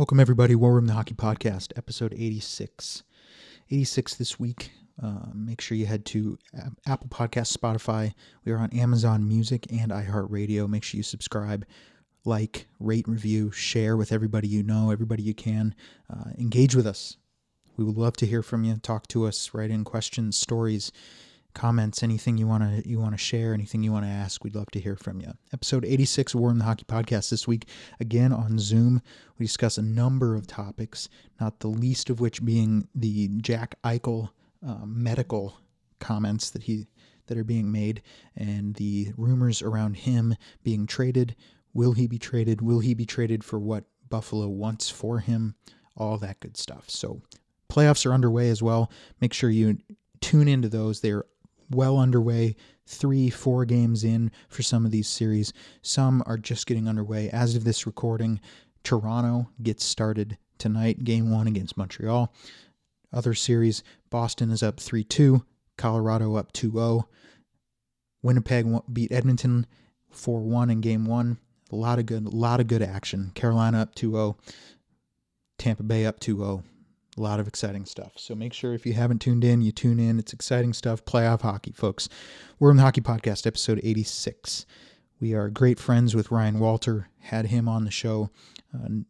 Welcome, everybody. War Room, the Hockey Podcast, episode 86. 86 this week. Uh, make sure you head to Apple Podcast, Spotify. We are on Amazon Music and iHeartRadio. Make sure you subscribe, like, rate, review, share with everybody you know, everybody you can. Uh, engage with us. We would love to hear from you. Talk to us. Write in questions, stories, comments, anything you want to you want to share, anything you want to ask, we'd love to hear from you. Episode 86 of War Room the Hockey Podcast this week, again on Zoom. We discuss a number of topics, not the least of which being the Jack Eichel uh, medical comments that he that are being made and the rumors around him being traded. Will he be traded? Will he be traded for what Buffalo wants for him? All that good stuff. So playoffs are underway as well. Make sure you tune into those. They're well underway, three, four games in for some of these series. Some are just getting underway. As of this recording, Toronto gets started tonight, game one against Montreal. Other series, Boston is up 3 2, Colorado up 2 0. Winnipeg beat Edmonton 4 1 in game one. A lot of good, a lot of good action. Carolina up 2 0. Tampa Bay up 2 0. A lot of exciting stuff. So make sure if you haven't tuned in, you tune in. It's exciting stuff. Playoff hockey, folks. War Room the Hockey Podcast, episode 86. We are great friends with Ryan Walter. Had him on the show uh, a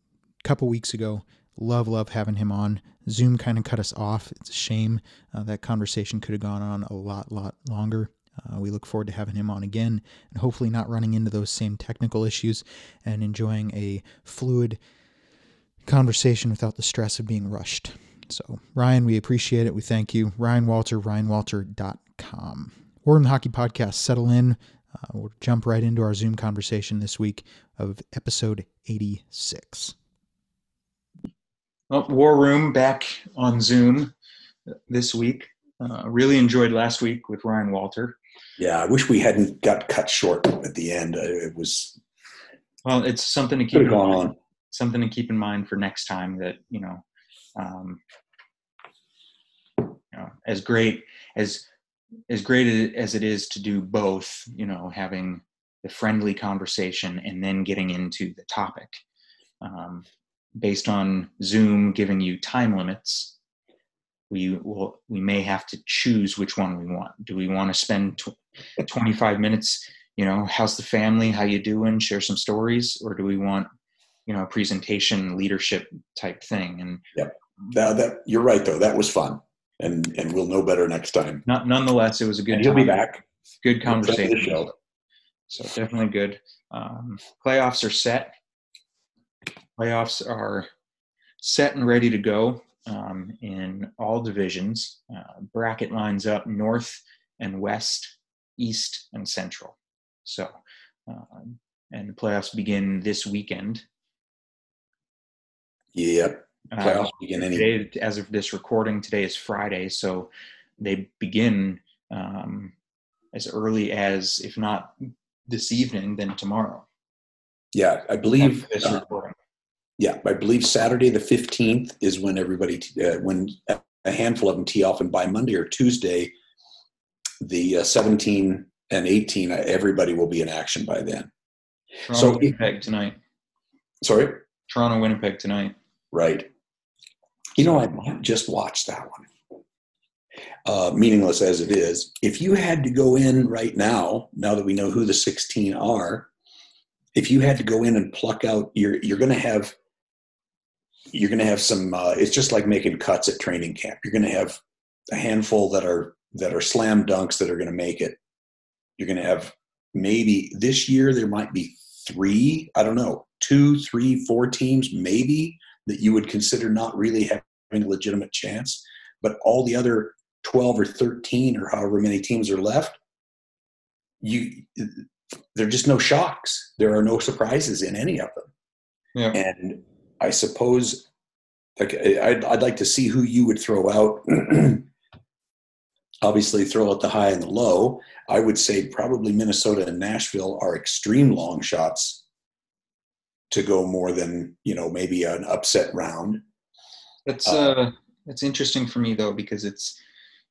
couple weeks ago. Love, love having him on. Zoom kind of cut us off. It's a shame. Uh, that conversation could have gone on a lot, lot longer. Uh, we look forward to having him on again and hopefully not running into those same technical issues and enjoying a fluid conversation without the stress of being rushed. So, Ryan, we appreciate it. We thank you. Ryan Walter, ryanwalter.com. War Room the Hockey Podcast, settle in. Uh, we'll jump right into our Zoom conversation this week of episode 86. Well, War Room back on Zoom this week. Uh, really enjoyed last week with Ryan Walter. Yeah, I wish we hadn't got cut short at the end. Uh, it was. Well, it's something to keep going on something to keep in mind for next time that you know um, you know as great as as great as it is to do both you know having the friendly conversation and then getting into the topic. Um, based on zoom giving you time limits we will we may have to choose which one we want. Do we want to spend tw- 25 minutes you know how's the family how you doing share some stories or do we want you know presentation leadership type thing. And yeah, that, that you're right though. That was fun. And and we'll know better next time. Not nonetheless it was a good and he'll be back. Good conversation. so definitely good. Um, playoffs are set. Playoffs are set and ready to go um, in all divisions. Uh, bracket lines up north and west east and central. So um, and the playoffs begin this weekend Yep. Playoffs uh, begin any. Today, as of this recording, today is Friday, so they begin um, as early as, if not this evening, then tomorrow. Yeah, I believe. Uh, yeah, I believe Saturday the fifteenth is when everybody, uh, when a handful of them tee off, and by Monday or Tuesday, the uh, seventeen and eighteen, uh, everybody will be in action by then. Toronto, so Winnipeg tonight. Sorry. Toronto, Winnipeg tonight. Right. You know, I might just watch that one. Uh, meaningless as it is, if you had to go in right now, now that we know who the 16 are, if you had to go in and pluck out, you're you're going to have you're going to have some. Uh, it's just like making cuts at training camp. You're going to have a handful that are that are slam dunks that are going to make it. You're going to have maybe this year there might be three. I don't know, two, three, four teams maybe that you would consider not really having a legitimate chance. But all the other 12 or 13 or however many teams are left, you there are just no shocks. There are no surprises in any of them. Yeah. And I suppose like I'd, I'd like to see who you would throw out. Obviously, throw out the high and the low. I would say probably Minnesota and Nashville are extreme long shots to go more than you know maybe an upset round. That's uh, uh that's interesting for me though because it's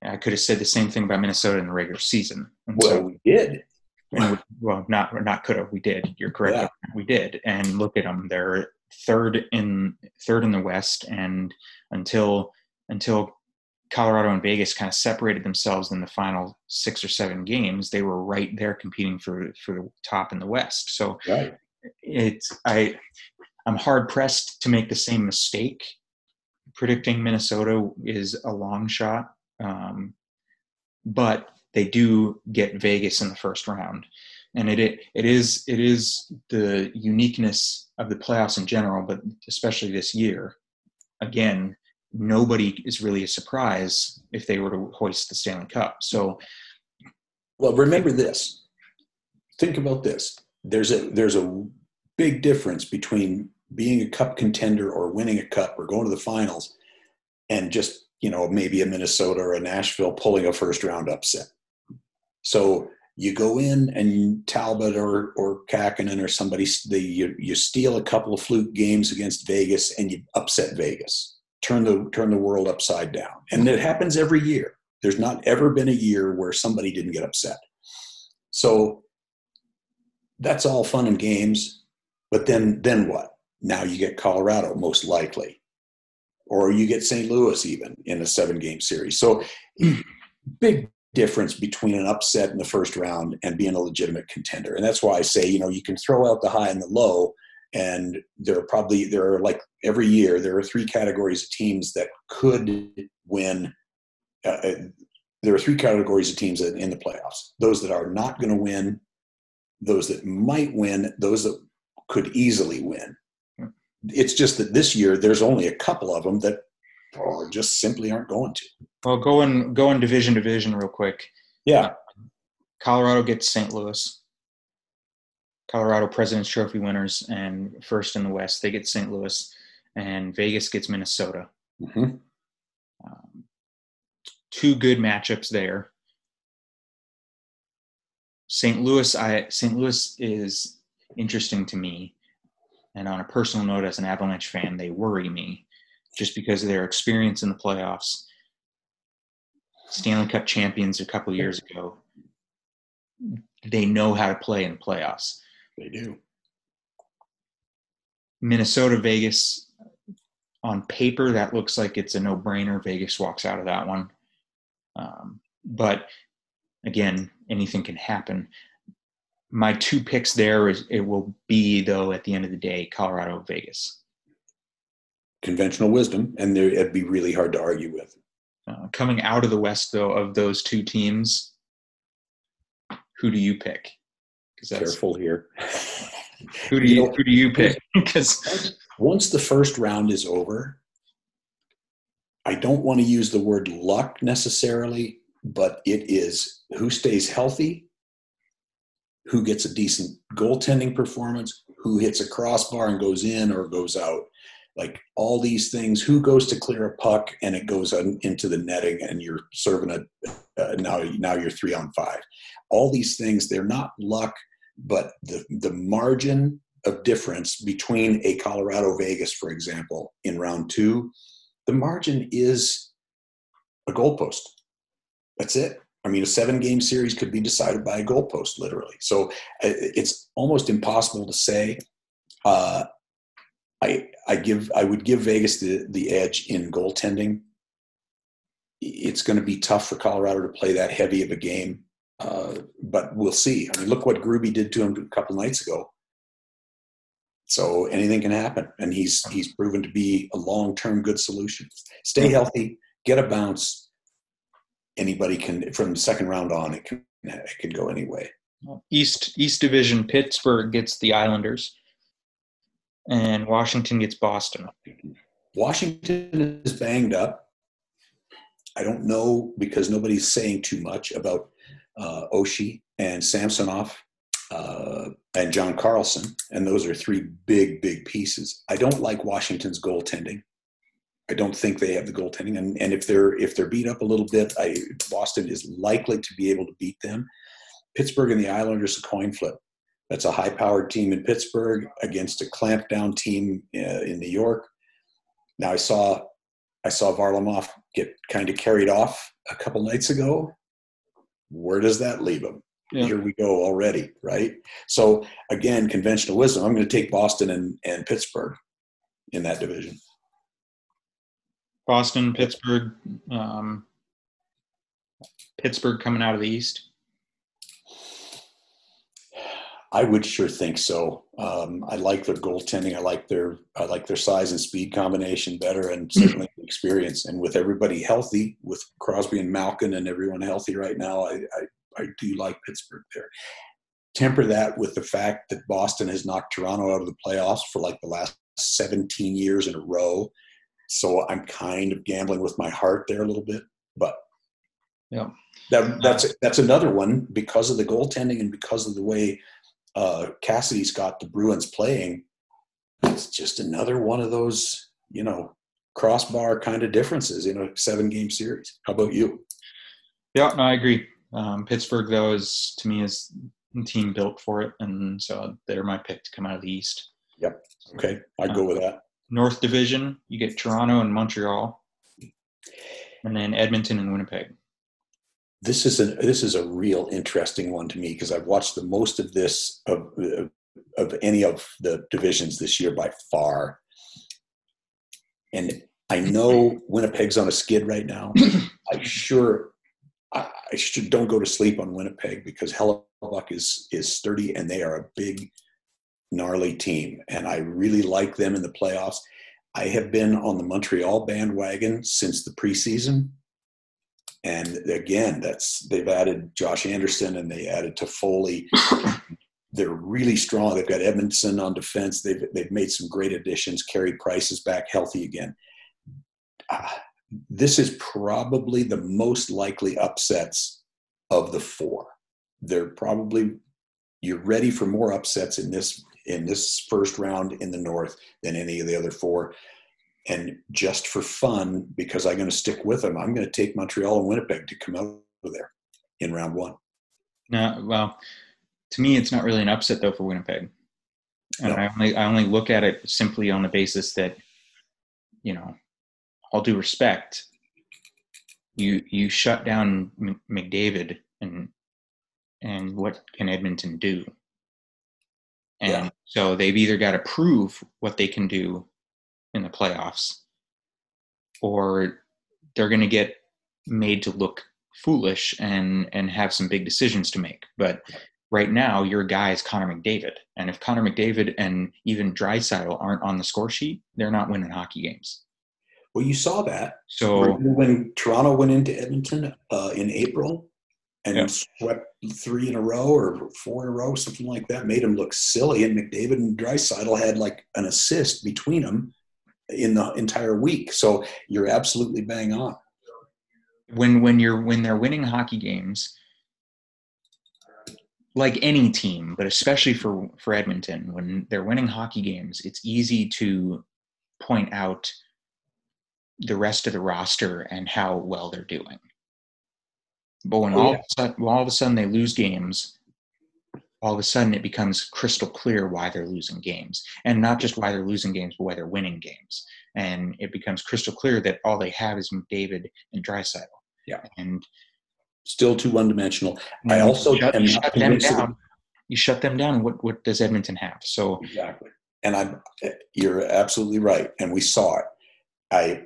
I could have said the same thing about Minnesota in the regular season. And well, so, we did. We, well, not not could have. We did. You're correct. Yeah. We did. And look at them. They're third in third in the West, and until until Colorado and Vegas kind of separated themselves in the final six or seven games, they were right there competing for for the top in the West. So right. It's I I'm hard pressed to make the same mistake. Predicting Minnesota is a long shot, um, but they do get Vegas in the first round, and it, it it is it is the uniqueness of the playoffs in general, but especially this year. Again, nobody is really a surprise if they were to hoist the Stanley Cup. So, well, remember this. Think about this. There's a there's a big difference between being a cup contender or winning a cup or going to the finals and just you know maybe a minnesota or a nashville pulling a first round upset. So you go in and talbot or or Kahkonen or somebody you, you steal a couple of fluke games against vegas and you upset vegas. Turn the turn the world upside down. And it happens every year. There's not ever been a year where somebody didn't get upset. So that's all fun and games but then then what now you get Colorado, most likely, or you get St. Louis even in a seven game series. So, big difference between an upset in the first round and being a legitimate contender. And that's why I say, you know, you can throw out the high and the low. And there are probably, there are like every year, there are three categories of teams that could win. Uh, uh there are three categories of teams in the playoffs those that are not going to win, those that might win, those that could easily win. It's just that this year there's only a couple of them that oh, just simply aren't going to. Well, go in go in division division real quick. Yeah. Colorado gets St. Louis. Colorado President's Trophy winners and first in the West, they get St. Louis, and Vegas gets Minnesota. Mm-hmm. Um, two good matchups there. St. Louis, I St. Louis is interesting to me and on a personal note, as an Avalanche fan, they worry me just because of their experience in the playoffs. Stanley Cup champions a couple years ago. They know how to play in the playoffs. They do. Minnesota, Vegas, on paper, that looks like it's a no brainer. Vegas walks out of that one. Um, but again, anything can happen my two picks there is it will be though at the end of the day Colorado Vegas. Conventional wisdom, and there, it'd be really hard to argue with. Uh, coming out of the West though of those two teams, who do you pick? Careful here. who do you, you know, who do you pick? Because once the first round is over, I don't want to use the word luck necessarily, but it is who stays healthy who gets a decent goaltending performance, who hits a crossbar and goes in or goes out. Like all these things, who goes to clear a puck and it goes into the netting and you're serving a uh, now now you're three on five. All these things, they're not luck, but the the margin of difference between a Colorado Vegas, for example, in round two, the margin is a goalpost. That's it. I mean, a seven game series could be decided by a goalpost, literally. So uh, it's almost impossible to say. Uh, I I give I would give Vegas the the edge in goaltending. It's going to be tough for Colorado to play that heavy of a game, uh, but we'll see. I mean, look what Gruby did to him a couple nights ago. So anything can happen, and he's he's proven to be a long term good solution. Stay healthy, get a bounce, anybody can from the second round on it can it can go anyway. East East Division Pittsburgh gets the Islanders, and Washington gets Boston. Washington is banged up. I don't know because nobody's saying too much about uh, Oshie and Samsonov uh, and John Carlson, and those are three big, big pieces. I don't like Washington's goaltending. I don't think they have the goaltending, and, and if they're if they're beat up a little bit, I, Boston is likely to be able to beat them. Pittsburgh and the Islanders a coin flip. That's a high-powered team in Pittsburgh against a clamp-down team uh, in New York. Now I saw I saw Varlamov get kind of carried off a couple nights ago. Where does that leave him? Yeah. Here we go already, right? So again, conventional wisdom. I'm going to take Boston and, and Pittsburgh in that division. Boston, Pittsburgh, um, Pittsburgh coming out of the East. I would sure think so. Um, I like their goaltending. I like their I like their size and speed combination better, and certainly experience. And with everybody healthy, with Crosby and Malkin and everyone healthy right now, I, I, I do like Pittsburgh there. Temper that with the fact that Boston has knocked Toronto out of the playoffs for like the last 17 years in a row. So I'm kind of gambling with my heart there a little bit, but yeah, that, that's that's another one because of the goaltending and because of the way uh, Cassidy's got the Bruins playing, it's just another one of those, you know, crossbar kind of differences in a seven game series. How about you? Yeah, no, I agree. Um, Pittsburgh, though, is to me is a team built for it, and so they're my pick to come out of the East. Yep. Okay, I'd go with that. North Division, you get Toronto and Montreal, and then Edmonton and Winnipeg this is a this is a real interesting one to me because I've watched the most of this of of any of the divisions this year by far, and I know Winnipeg's on a skid right now. I sure I, I should don't go to sleep on Winnipeg because Hellebuyck is is sturdy and they are a big gnarly team, and I really like them in the playoffs. I have been on the Montreal bandwagon since the preseason and again, that's they've added Josh Anderson and they added Toffoli. They're really strong. They've got Edmundson on defense. They've they've made some great additions. Carey Price is back healthy again. Uh, this is probably the most likely upsets of the four. They're probably you're ready for more upsets in this in this first round in the North than any of the other four. And just for fun, because I'm going to stick with them, I'm going to take Montreal and Winnipeg to come out of there in round one. No, well, to me, it's not really an upset though for Winnipeg. And no. I only I only look at it simply on the basis that, you know, all due respect, you you shut down McDavid and and what can Edmonton do? And yeah. so they've either got to prove what they can do in the playoffs, or they're going to get made to look foolish and and have some big decisions to make. But right now, your guy is Connor McDavid, and if Connor McDavid and even Draisaitl aren't on the score sheet, they're not winning hockey games. Well, you saw that. So when Toronto went into Edmonton uh, in April and yeah. swept three in a row or four in a row, something like that, made him look silly. And McDavid and Draisaitl had like an assist between them in the entire week. So you're absolutely bang on. When when you're when they're winning hockey games, like any team, but especially for for Edmonton, when they're winning hockey games, it's easy to point out the rest of the roster and how well they're doing. But when oh, all, yeah. of sudden, all of a sudden they lose games, all of a sudden it becomes crystal clear why they're losing games and not just why they're losing games but why they're winning games and it becomes crystal clear that all they have is McDavid and Draisaitl. Yeah, and still too one-dimensional. I also shut, shut them down. You shut them down. What what does Edmonton have? So exactly, and I'm you're absolutely right, and we saw it. I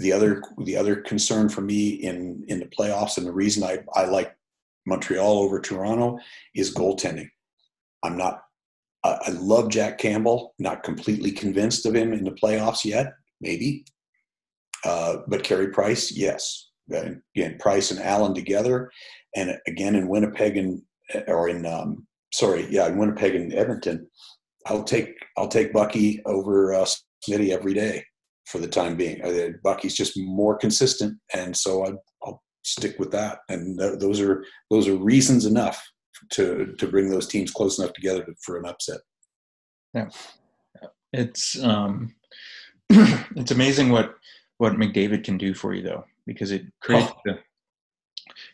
the other the other concern for me in in the playoffs and the reason I I like Montreal over Toronto is goaltending. I'm not. I love Jack Campbell. Not completely convinced of him in the playoffs yet. Maybe, uh, but Carey Price, yes. Again, Price and Allen together, and again in Winnipeg and or in um, sorry, yeah, in Winnipeg and Edmonton. I'll take I'll take Bucky over uh, Smitty every day for the time being. Uh, Bucky's just more consistent, and so I, will stick with that. And th- those are those are reasons enough to to bring those teams close enough together to, for an upset. Yeah, it's um, it's amazing what what McDavid can do for you though, because it creates oh. the,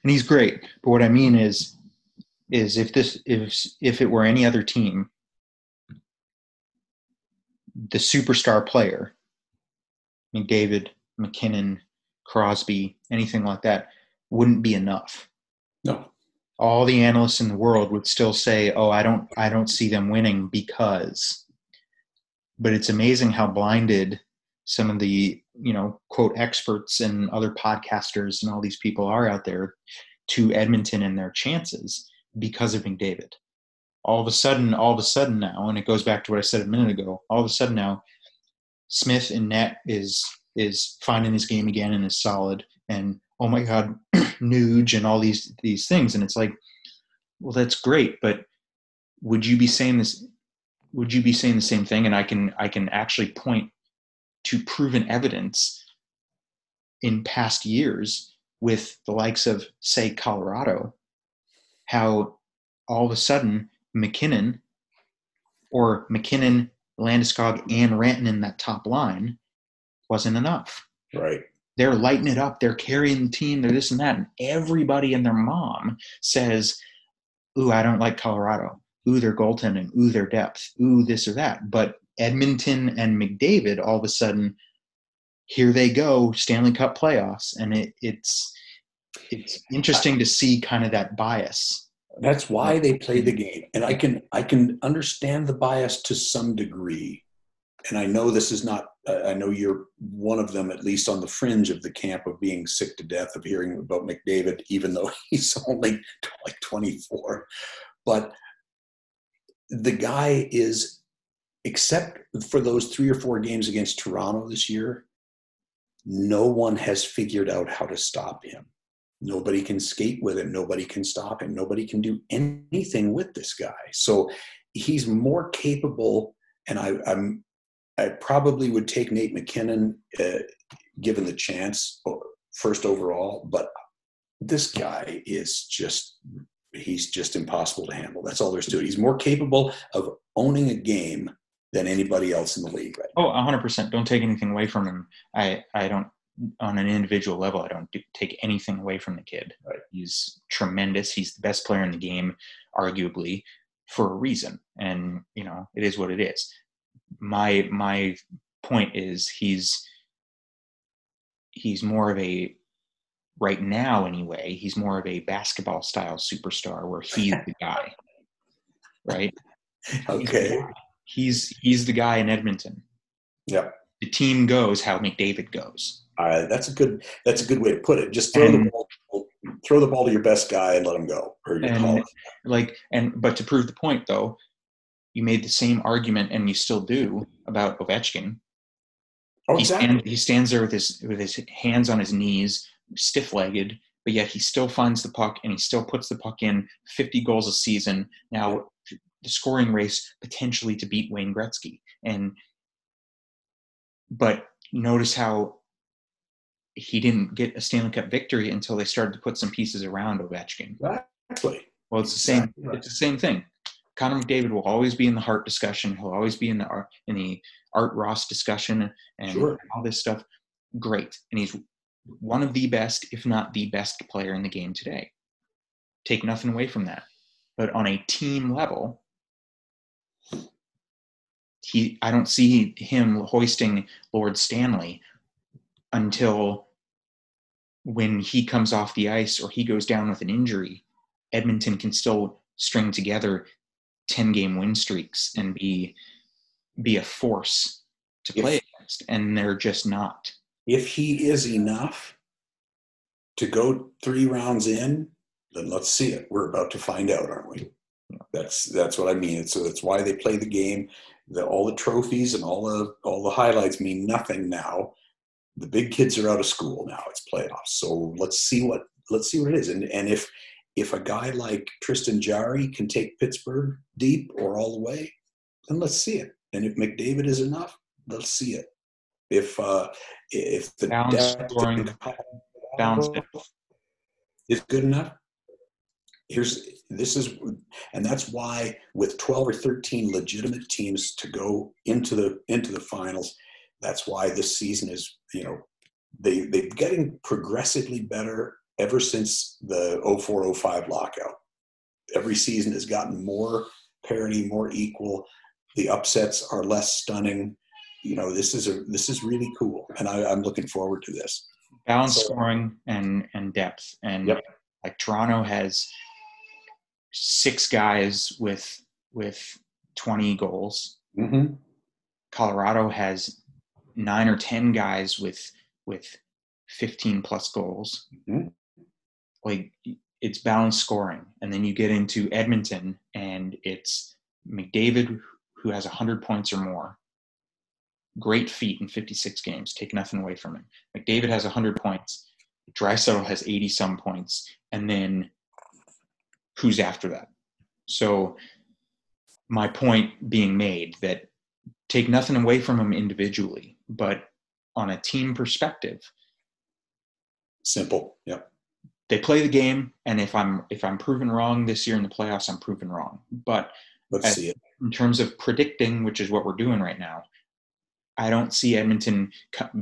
and he's great. But what I mean is, is if this if if it were any other team, the superstar player, McDavid, MacKinnon, Crosby, anything like that, wouldn't be enough. No. All the analysts in the world would still say, "Oh, I don't, I don't see them winning because." but it's amazing how blinded some of the you know quote experts and other podcasters and all these people are out there to Edmonton and their chances because of McDavid. All of a sudden, all of a sudden now, and it goes back to what I said a minute ago. All of a sudden now, Smith and net is is finding his game again and is solid. And oh my God, Nuge and all these these things, and it's like, well, that's great, but would you be saying this? Would you be saying the same thing? And I can I can actually point to proven evidence in past years with the likes of, say, Colorado, how all of a sudden McKinnon or MacKinnon, Landeskog, and Rantanen, that top line, wasn't enough. Right. They're lighting it up. They're carrying the team. They're this and that. And everybody and their mom says, Ooh, I don't like Colorado. Ooh, their goaltending. Ooh, their depth. Ooh, this or that. But Edmonton and McDavid, all of a sudden, here they go, Stanley Cup playoffs, and it, it's it's interesting to see kind of that bias. That's why they play the game, and I can I can understand the bias to some degree, and I know this is not. I know you're one of them, at least on the fringe of the camp of being sick to death of hearing about McDavid, even though he's only like 24. But the guy is except for those three or four games against Toronto this year, no one has figured out how to stop him. Nobody can skate with him. Nobody can stop him. Nobody can do anything with this guy. So he's more capable. And I, am I probably would take Nate MacKinnon uh, given the chance, first overall. But this guy is just he's just impossible to handle. That's all there's to it. He's more capable of owning a game than anybody else in the league right. Oh, 100%. Don't take anything away from him. I, I don't, on an individual level, I don't do, take anything away from the kid. Right. He's tremendous. He's the best player in the game, arguably, for a reason. And, you know, it is what it is. My, my point is he's, he's more of a, right now anyway, he's more of a basketball style superstar where he's the guy. Right? Okay he's he's the guy in Edmonton. Yeah. The team goes how McDavid goes. All right, that's a good that's a good way to put it. Just throw and, the ball, throw the ball to your best guy and let him go. Or and, like and but to prove the point though, you made the same argument and you still do about Ovechkin. Oh, exactly. He, stand, he stands there with his with his hands on his knees, stiff legged, but yet he still finds the puck and he still puts the puck in 50 goals a season. Now the scoring race potentially to beat Wayne Gretzky. And but notice how he didn't get a Stanley Cup victory until they started to put some pieces around Ovechkin. Exactly. Well, it's the same. Exactly. It's the same thing. Connor McDavid will always be in the Hart discussion. He'll always be in the in the Art Ross discussion and sure. all this stuff. Great, and he's one of the best, if not the best player in the game today. Take nothing away from that. But on a team level, he I don't see him hoisting Lord Stanley until when he comes off the ice or he goes down with an injury. Edmonton can still string together 10 game win streaks and be be a force to play if, against and they're just not if he is enough to go three rounds in then let's see it we're about to find out aren't we that's that's what I mean. So that's why they play the game. The, all the trophies and all the all the highlights mean nothing now. The big kids are out of school now. It's playoffs. So let's see what let's see what it is. And and if if a guy like Tristan Jarry can take Pittsburgh deep or all the way, then let's see it. And if McDavid is enough, let's see it. If uh, if the balance scoring, balance is good enough, here's this is and that's why with 12 or 13 legitimate teams to go into the into the finals that's why this season is you know they they're getting progressively better ever since the 0405 lockout. Every season has gotten more parity more equal. The upsets are less stunning. You know this is a this is really cool and I, am looking forward to this. Balance so, scoring and and depth and yep. like toronto has six guys with with 20 goals. Mm-hmm. Colorado has nine or ten guys with with 15 plus goals. Mhm. Like it's balanced scoring, and then you get into Edmonton, and it's McDavid who has 100 points or more. Great feat in 56 games. Take nothing away from him. McDavid has 100 points. Draisaitl has 80 some points, and then who's after that? So my point being made that take nothing away from them individually, but on a team perspective, Simple. Yep. they play the game, and if I'm if I'm proven wrong this year in the playoffs, I'm proven wrong. But Let's I- see it. in terms of predicting, which is what we're doing right now, I don't see Edmonton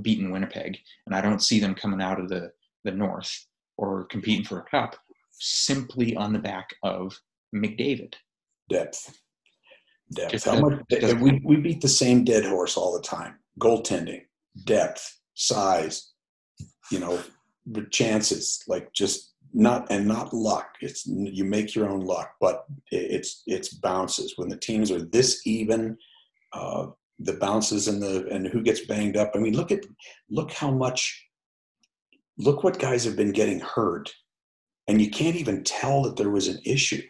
beating Winnipeg, and I don't see them coming out of the the North or competing for a cup simply on the back of McDavid. Depth. Depth. Just How much, we, we beat the same dead horse all the time. Goaltending, depth, size, you know, the chances, like just not and not luck. It's you make your own luck, but it's it's bounces. When the teams are this even, uh, the bounces and the and who gets banged up. I mean, look at look how much look what guys have been getting hurt, and you can't even tell that there was an issue.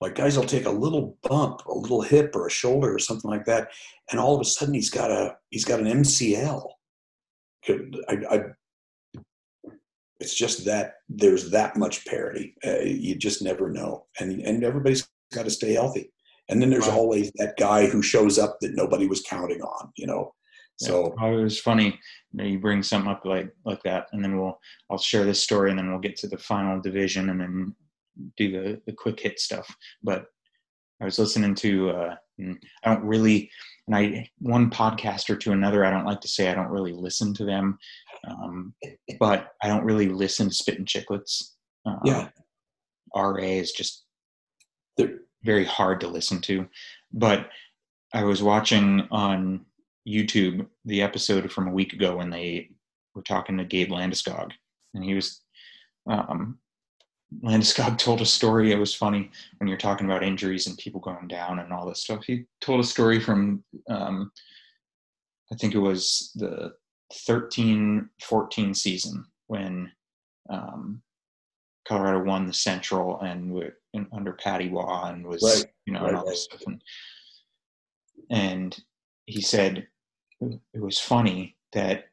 Like guys will take a little bump, a little hip or a shoulder or something like that, and all of a sudden he's got a he's got an MCL. I, I, it's just that there's that much parity. Uh, you just never know, and and everybody's got to stay healthy. And then there's Right. always that guy who shows up that nobody was counting on. You know, so Yeah. Oh, it was funny. You, know, you bring something up like like that, and then we'll I'll share this story, and then we'll get to the final division, and then do the the quick hit stuff. But I was listening to uh, I don't really, and I one podcaster to another. I don't like to say I don't really listen to them, um, but I don't really listen to Spit and Chicklets. Uh, Yeah. RA is just They're- very hard to listen to. But I was watching on YouTube the episode from a week ago when they were talking to Gabe Landeskog, and he was um, Landeskog told a story. It was funny when you're talking about injuries and people going down and all this stuff. He told a story from um, I think it was the 13 14 season when um, Colorado won the Central and under Patty Roy and was Right, you know right, and all this stuff and and he said it was funny that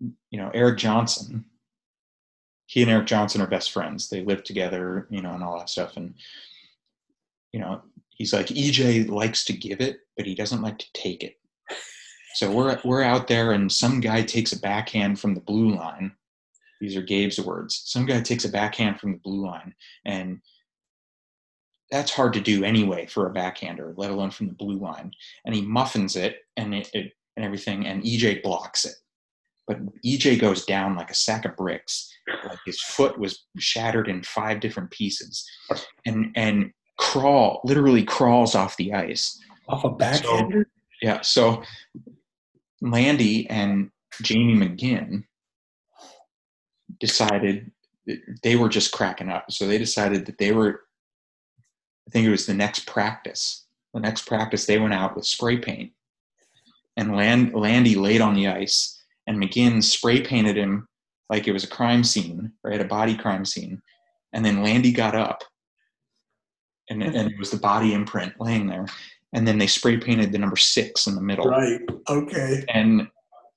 you know Erik Johnson he and Erik Johnson are best friends. They live together you know and all that stuff. And you know he's like EJ likes to give it but he doesn't like to take it. So we're we're out there and some guy takes a backhand from the blue line. These are Gabe's words. Some guy takes a backhand from the blue line. And that's hard to do anyway for a backhander, let alone from the blue line. And he muffins it and it, it and everything, and EJ blocks it. But EJ goes down like a sack of bricks. Like his foot was shattered in five different pieces, and and crawl literally crawls off the ice. off a backhander. Yeah. So Landy and Jamie McGinn decided that they were just cracking up. So they decided that they were, I think it was the next practice. The next practice, they went out with spray paint. And Land, Landy laid on the ice, and McGinn spray painted him like it was a crime scene, right? A body crime scene. And then Landy got up, and, hmm. and it was the body imprint laying there. And then they spray painted the number six in the middle Right. Okay. and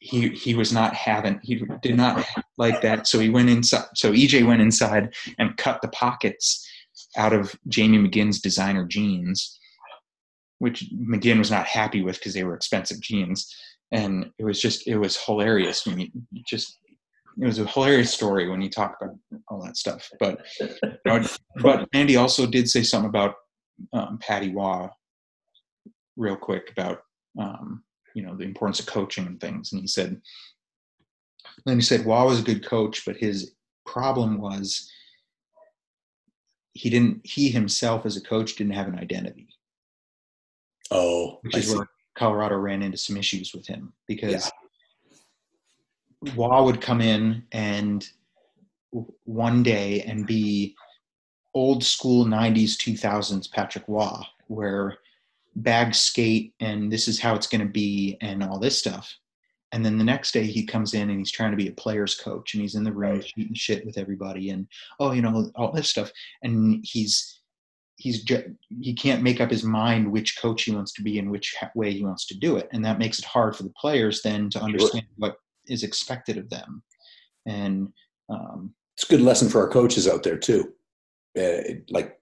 he he was not having he did not like that so he went inside so ej went inside and cut the pockets out of jamie mcginn's designer jeans which mcginn was not happy with because they were expensive jeans and it was just it was hilarious when you just it was a hilarious story when you talk about all that stuff but know, but andy also did say something about um, patty roy real quick about um, you know the importance of coaching and things and he said then he said Roy was a good coach but his problem was he didn't he himself as a coach didn't have an identity Oh, which I is see. where Colorado ran into some issues with him because Roy would come in and one day and be old school 90s 2000s Patrick Roy where bag skate and this is how it's going to be and all this stuff. And then the next day he comes in and he's trying to be a player's coach and he's in the room shooting shit with everybody and oh you know all this stuff. And he's he's he can't make up his mind which coach he wants to be and which way he wants to do it. And that makes it hard for the players then to understand sure. what is expected of them. And um, it's a good lesson for our coaches out there too. Uh, like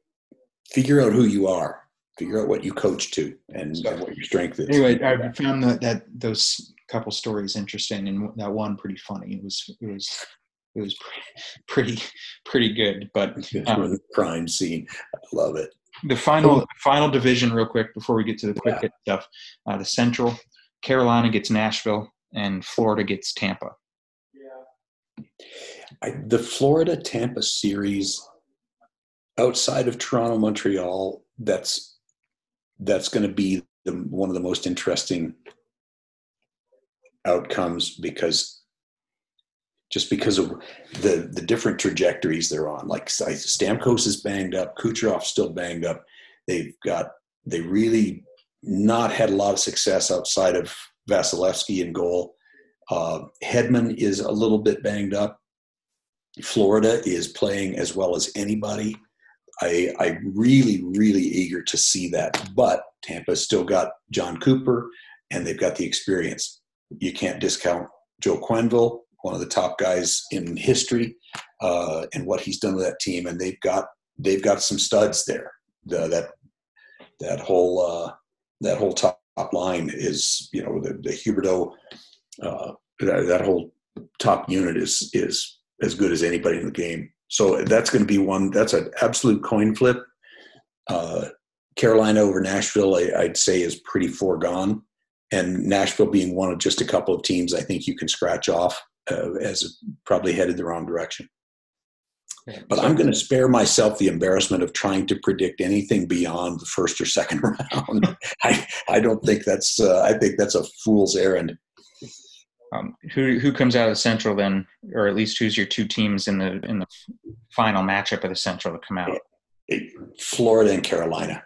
figure out who you are. Figure out what you coach to and, so, and what your strength is. Anyway i found that, that those couple stories interesting and that one pretty funny. It was it was it was pretty pretty good. But um, crime scene, love it. The final final division, real quick, before we get to the quick yeah. stuff. Uh, the Central, Carolina gets Nashville, and Florida gets Tampa. Yeah. I, the Florida Tampa series, outside of Toronto Montreal, that's that's going to be the, one of the most interesting outcomes because just because of the the different trajectories they're on. Like Stamkos is banged up, Kucherov's still banged up. They've got they really not had a lot of success outside of Vasilevskiy in goal. Uh, Hedman is a little bit banged up. Florida is playing as well as anybody. I, I'm really, really eager to see that. But Tampa's still got Jon Cooper, and they've got the experience. You can't discount Joe Quenneville one of the top guys in history, uh, and what he's done with that team. And they've got they've got some studs there. The, that that whole uh, that whole top, line is you know the, the Huberdeau uh, that, that, whole top unit is is as good as anybody in the game. So that's going to be one. That's an absolute coin flip. Uh, Carolina over Nashville, I, I'd say, is pretty foregone and Nashville being one of just a couple of teams I think you can scratch off uh, as probably headed the wrong direction. But I'm going to spare myself the embarrassment of trying to predict anything beyond the first or second round. I, I don't think that's uh, I think that's a fool's errand. Um, who who comes out of the Central then, or at least who's your two teams in the in the final matchup of the Central to come out? Florida and Carolina.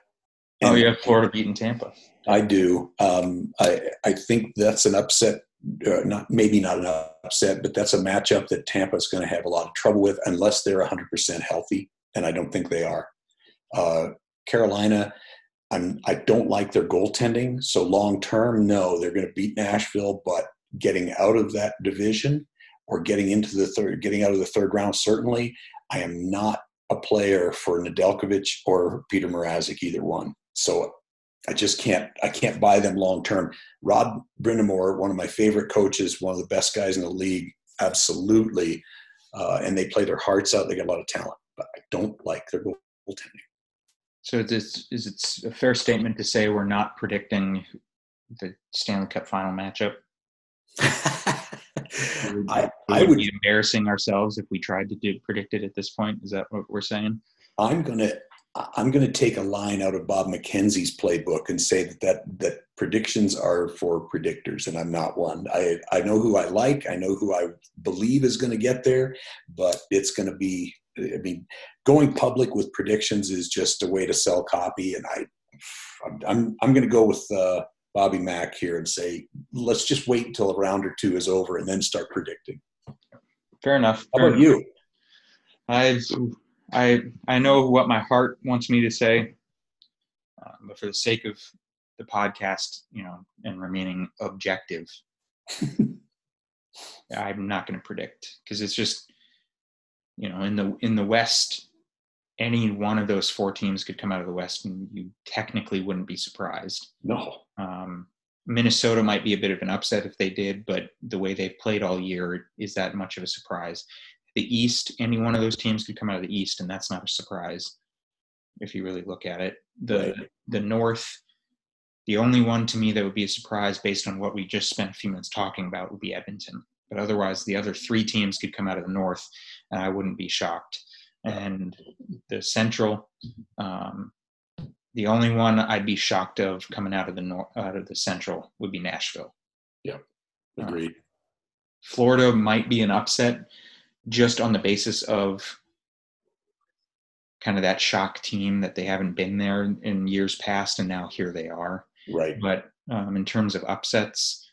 Oh, and oh, you have Florida beating Tampa. I do. Um, I I think that's an upset uh, not maybe not an upset, but that's a matchup that Tampa is going to have a lot of trouble with unless they're 100% healthy, and I don't think they are. Uh, Carolina, I'm I don't like their goaltending, so long term, no, they're going to beat Nashville, but getting out of that division or getting into the third, getting out of the third round, certainly, I am not a player for Nedeljkovic or Petr Mrazek, either one. So I just can't I can't buy them long term. Rod Brind'Amour, one of my favorite coaches, one of the best guys in the league, absolutely. Uh, and they play their hearts out. They got a lot of talent, but I don't like their goaltending. So is, is it a fair statement to say we're not predicting the Stanley Cup final matchup? I, I would be embarrassing ourselves if we tried to do predict it at this point. Is that what we're saying? I'm gonna I'm going to take a line out of Bob McKenzie's playbook and say that, that that predictions are for predictors, and I'm not one. I I know who I like, I know who I believe is going to get there, but it's going to be. I mean, going public with predictions is just a way to sell copy, and I I'm I'm going to go with uh, Bobby Mack here and say let's just wait until a round or two is over and then start predicting. Fair enough. How about you? I I I know what my heart wants me to say, uh, but for the sake of the podcast, you know, and remaining objective, I'm not going to predict because it's just, you know, in the in the West, any one of those four teams could come out of the West, and you technically wouldn't be surprised. No. Um, Minnesota might be a bit of an upset if they did, but the way they've played all year is that much of a surprise the East, any one of those teams could come out of the East, and that's not a surprise if you really look at it. The right. the North, the only one to me that would be a surprise based on what we just spent a few minutes talking about would be Edmonton. But otherwise, the other three teams could come out of the North, and I wouldn't be shocked. And the Central, um, the only one I'd be shocked of coming out of the North, out of the Central would be Nashville. Yeah, agreed. Uh, Florida might be an upset just on the basis of kind of that shock team that they haven't been there in years past, and now here they are. Right. But um, in terms of upsets,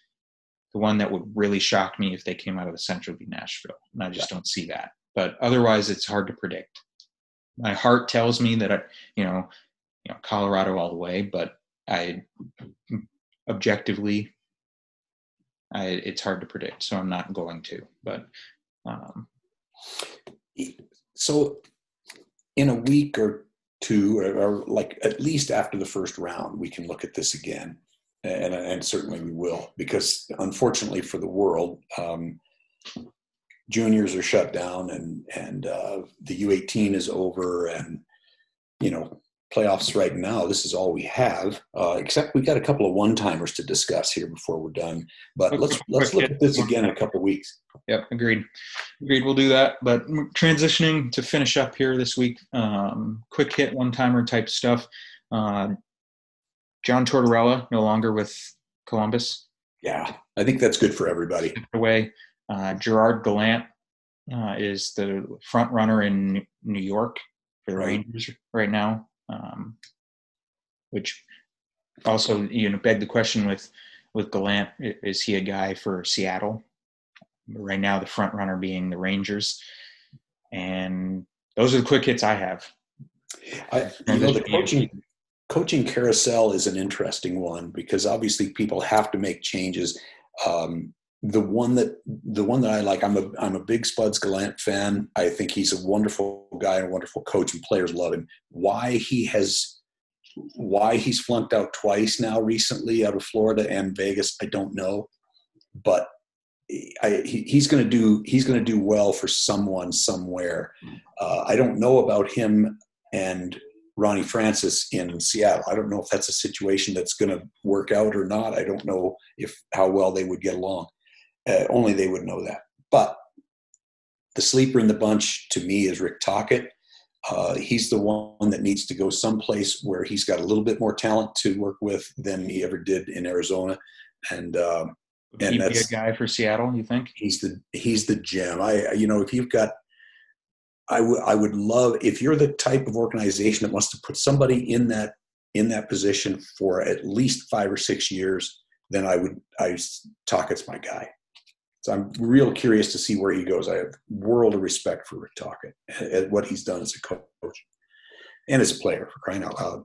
the one that would really shock me if they came out of the Central would be Nashville, and I just yeah. don't see that. But otherwise, it's hard to predict. My heart tells me that I, you know, you know, Colorado all the way, but I objectively, I, it's hard to predict, so I'm not going to. But um, so, in a week or two, or, like at least after the first round, we can look at this again, and, and certainly we will, because unfortunately for the world, um, juniors are shut down, and and uh, the U18 is over, and you know playoffs right now. This is all we have, uh, except we've got a couple of one timers to discuss here before we're done. But let's let's look at this again in a couple of weeks. Yep, agreed. Agreed. We'll do that. But transitioning to finish up here this week, um, quick hit one timer type stuff. Uh, John Tortorella no longer with Columbus. Yeah, I think that's good for everybody. Away. Uh, Gerard Gallant uh, is the front runner in New York for the right. Rangers right now um, which also you know beg the question with with Gallant is he a guy for Seattle? Right now, the front runner being the Rangers, and those are the quick hits I have. I, you know, the coaching coaching carousel is an interesting one because obviously people have to make changes. Um, the one that the one that I like, I'm a I'm a big Spuds Gallant fan. I think he's a wonderful guy and a wonderful coach, and players love him. Why he has why he's flunked out twice now recently out of Florida and Vegas, I don't know, but I, he, he's going to do he's going to do well for someone somewhere. Uh, I don't know about him and Ronnie Francis in Seattle. I don't know if that's a situation that's going to work out or not. I don't know if how well they would get along. Uh, only they would know that. But the sleeper in the bunch to me is Rick Tocchet. Uh, he's the one that needs to go someplace where he's got a little bit more talent to work with than he ever did in Arizona, and uh, and that's a guy for Seattle. You think he's the he's the gem. I you know if you've got, I would I would love if you're the type of organization that wants to put somebody in that in that position for at least five or six years, then I would I Tocchet's my guy. So I'm real curious to see where he goes. I have world of respect for Rick Tocchet and what he's done as a coach and as a player for crying out loud.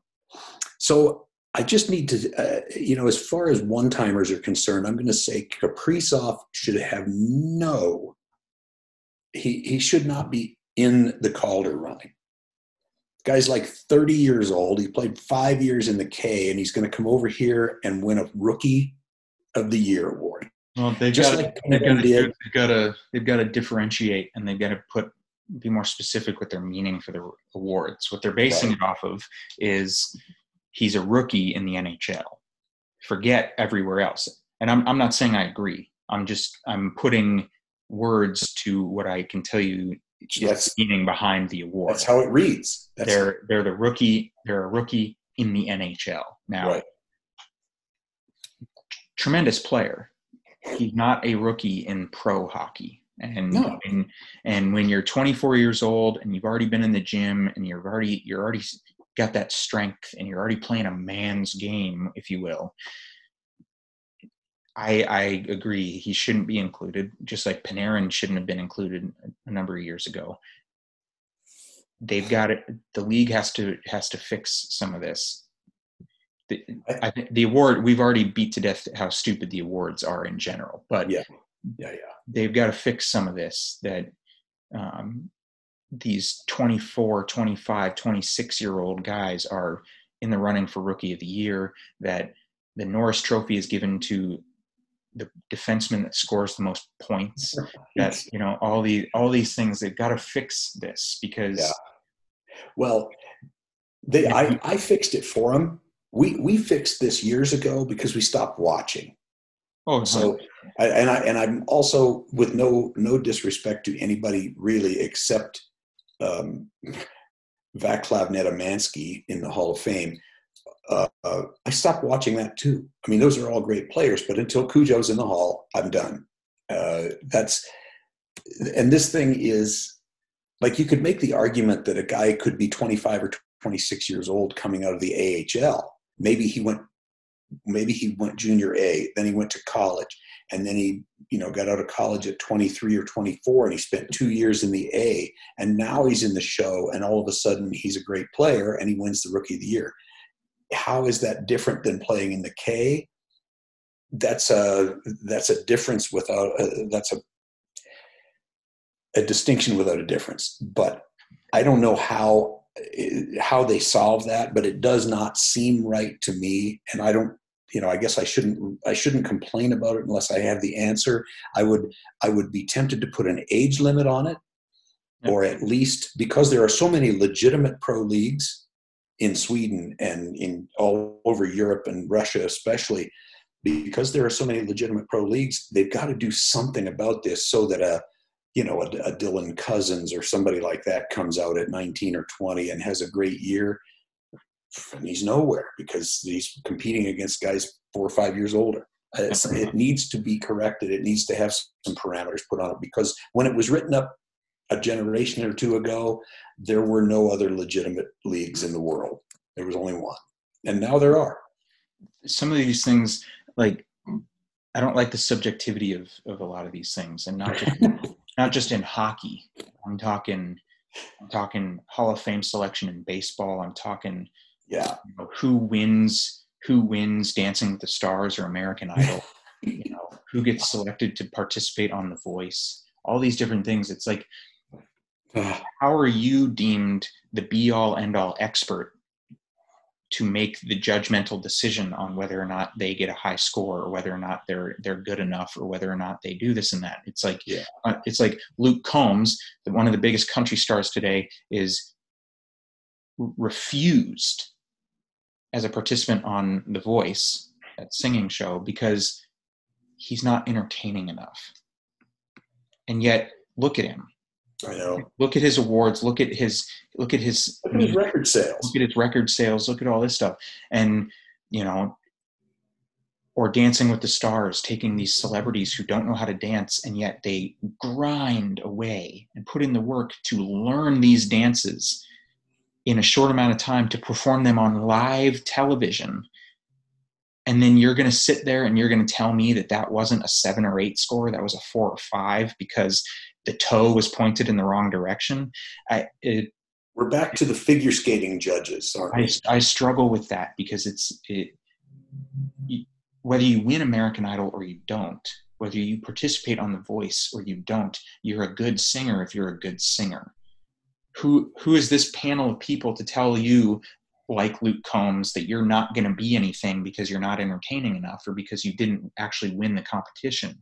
So I just need to, uh, you know, as far as one timers are concerned, I'm going to say Kaprizov should have no, he, he should not be in the Calder running. guy's like 30 years old. He played five years in the K, and he's going to come over here and win a Rookie of the Year award. Well, they've got like they've got to they've got to they've got to differentiate and they've got to put be more specific with their meaning for the awards. What they're basing right. it off of is he's a rookie in the NHL. Forget everywhere else. And I'm I'm not saying I agree. I'm just I'm putting words to what I can tell you that's meaning behind the award. That's how it reads. That's they're they're the rookie. They're a rookie in the NHL now. Right. Tremendous player he's not a rookie in pro hockey. And, no. and and when you're 24 years old and you've already been in the gym and you're already you're already got that strength and you're already playing a man's game, if you will. I I agree he shouldn't be included, just like Panarin shouldn't have been included a number of years ago. They've got it. The league has to has to fix some of this the, I think the award we've already beat to death how stupid the awards are in general, but yeah, yeah, yeah, they've got to fix some of this that um, these 24, 25, 26 year old guys are in the running for rookie of the year. That the Norris Trophy is given to the defenseman that scores the most points. That you know all the all these things they've got to fix this because. Yeah. Well, they I, I fixed it for them we we fixed this years ago because we stopped watching. Oh, so and I and I'm also with no no disrespect to anybody really except um, Vaclav Nedomansky in the Hall of Fame. Uh, uh, I stopped watching that too. I mean, those are all great players, but until Cujo's in the Hall, I'm done. Uh, that's and this thing is like you could make the argument that a guy could be 25 or 26 years old coming out of the AHL. Maybe he went maybe he went junior A, then he went to college, and then he, you know, got out of college at 23 or 24 and he spent 2 years in the A, and now he's in the show and all of a sudden he's a great player and he wins the rookie of the year. How is that different than playing in the K? That's a that's a difference without uh, that's a a distinction without a difference. But I don't know how Uh, how they solve that, but it does not seem right to me. And I don't, you know, I guess I shouldn't I shouldn't complain about it unless I have the answer. I would I would be tempted to put an age limit on it, or at least because there are so many legitimate pro leagues in Sweden and in all over Europe and Russia especially because there are so many legitimate pro leagues they've got to do something about this so that a you know, a, a, Dylan Cozens or somebody like that comes out at 19 or 20 and has a great year, and he's nowhere because he's competing against guys four or five years older. Uh, it's, it needs to be corrected. It needs to have some parameters put on it because when it was written up a generation or two ago, there were no other legitimate leagues in the world. There was only one, and now there are. Some of these things, like I don't like the subjectivity of of a lot of these things, and not just not just in hockey. I'm talking, I'm talking Hall of Fame selection in baseball. I'm talking, yeah, you know, who wins, who wins Dancing with the Stars or American Idol. you know, who gets selected to participate on The Voice. All these different things. It's like, how are you deemed the be all end all expert to make the judgmental decision on whether or not they get a high score or whether or not they're they're good enough or whether or not they do this and that. It's like yeah. uh, it's like luke combs one of the biggest country stars today is refused as a participant on the voice that singing show because he's not entertaining enough. And yet look at him I know. Look at his awards. Look at his look at his, look at his record sales. Look at his record sales. Look at all this stuff, and you know, or Dancing with the Stars, taking these celebrities who don't know how to dance and yet they grind away and put in the work to learn these dances in a short amount of time to perform them on live television. And then you're going to sit there and you're going to tell me that that wasn't a seven or eight score, that was a four or five because the toe was pointed in the wrong direction. I, it, We're back to the figure skating judges, I, I struggle with that because it's it, whether you win American Idol or you don't, whether you participate on The Voice or you don't, you're a good singer if you're a good singer. Who who is this panel of people to tell you, like Luke Combs, that you're not going to be anything because you're not entertaining enough or because you didn't actually win the competition?